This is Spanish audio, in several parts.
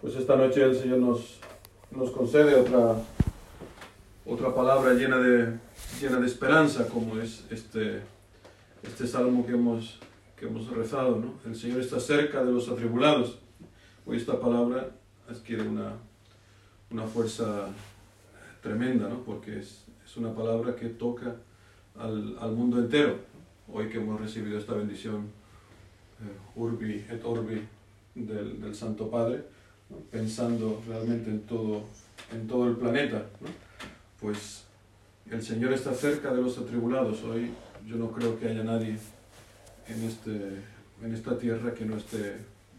Pues esta noche el Señor nos, nos concede otra, otra palabra llena de, llena de esperanza, como es este, este salmo que hemos, que hemos rezado. ¿no? El Señor está cerca de los atribulados. Hoy esta palabra adquiere una, una fuerza tremenda, ¿no? porque es, es una palabra que toca al, al, mundo entero. Hoy que hemos recibido esta bendición, eh, Urbi et Orbi del, del Santo Padre, pensando realmente en todo, en todo el planeta, pues el Señor está cerca de los atribulados. Hoy yo no creo que haya nadie en, este, en esta tierra que no, esté,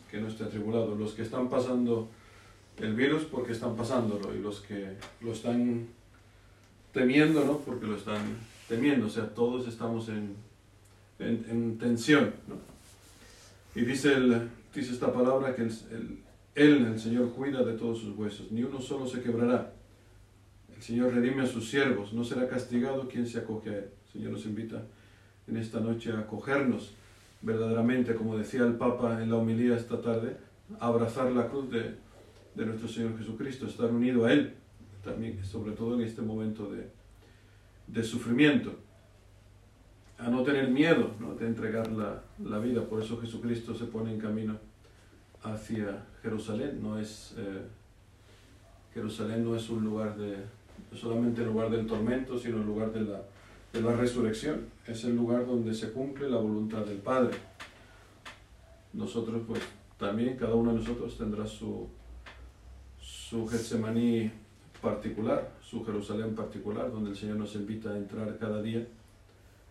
que no esté atribulado. Los que están pasando el virus porque están pasándolo y los que lo están temiendo, ¿no? Porque lo están temiendo. O sea, todos estamos en, en, en tensión. Y dice, el, dice esta palabra que el, Él, el Señor, cuida de todos sus huesos. Ni uno solo se quebrará. El Señor redime a sus siervos. No será castigado quien se acoge a Él. El Señor nos invita en esta noche a acogernos verdaderamente, como decía el Papa en la homilía esta tarde, a abrazar la cruz de, de nuestro Señor Jesucristo, estar unido a Él, también, sobre todo en este momento de, de sufrimiento, a no tener miedo ¿no? de entregar la, la, vida. Por eso Jesucristo se pone en camino hacia Jerusalén. No es, eh, Jerusalén no es un lugar de, solamente el lugar del tormento, sino el lugar de la, de la resurrección. Es el lugar donde se cumple la voluntad del Padre. Nosotros, pues, también cada uno de nosotros tendrá su, su particular, su Jerusalén particular, donde el Señor nos invita a entrar cada día,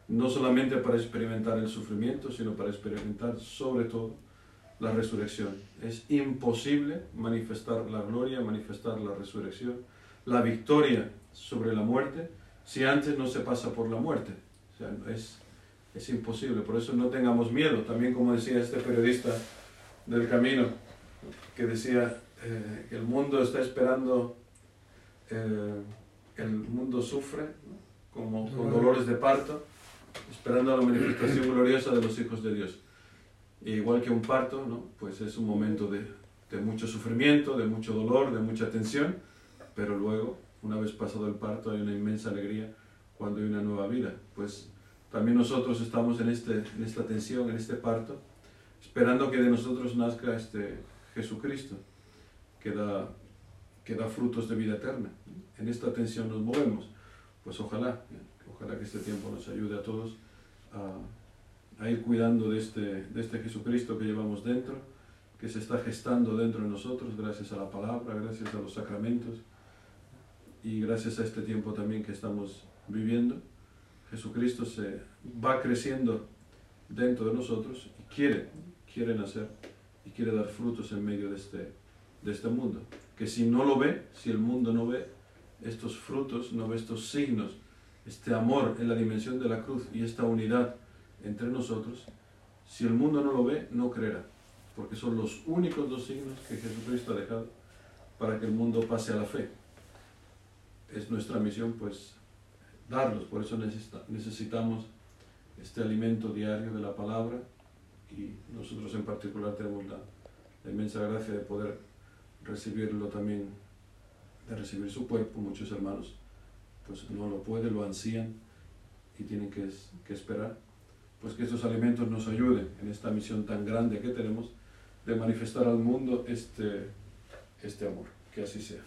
no solamente para experimentar el sufrimiento, sino para experimentar sobre todo la resurrección. Es imposible manifestar la gloria, manifestar la resurrección, la victoria sobre la muerte, si antes no se pasa por la muerte. O sea, es, es imposible, por eso no tengamos miedo. También como decía este periodista del camino, que decía, eh, que el mundo está esperando, eh, el mundo sufre como con dolores de parto, esperando la manifestación gloriosa de los hijos de Dios. E igual que un parto, ¿no? pues es un momento de, de, mucho sufrimiento, de mucho dolor, de mucha tensión, pero luego, una vez pasado el parto, hay una inmensa alegría cuando hay una nueva vida. Pues también nosotros estamos en, este, en esta tensión, en este parto, esperando que de nosotros nazca este Jesucristo que da, que da frutos de vida eterna. En esta tensión nos movemos. Pues ojalá, ojalá que este tiempo nos ayude a todos a, a ir cuidando de este, de este Jesucristo que llevamos dentro, que se está gestando dentro de nosotros gracias a la palabra, gracias a los sacramentos y gracias a este tiempo también que estamos viviendo. Jesucristo se va creciendo dentro de nosotros y quiere, quiere nacer y quiere dar frutos en medio de este, de este mundo. Que si no lo ve, si el mundo no ve estos frutos, no ve estos signos, este amor en la dimensión de la cruz y esta unidad entre nosotros, si el mundo no lo ve, no creerá. Porque son los únicos dos signos que Jesucristo ha dejado para que el mundo pase a la fe. Es nuestra misión, pues, darlos. Por eso necesitamos este alimento diario de la palabra y nosotros en particular tenemos la, la inmensa gracia de poder recibirlo también, de recibir su cuerpo, muchos hermanos pues no lo pueden, lo ansían y tienen que, que esperar, pues que estos alimentos nos ayuden en esta misión tan grande que tenemos de manifestar al mundo este, este amor, que así sea.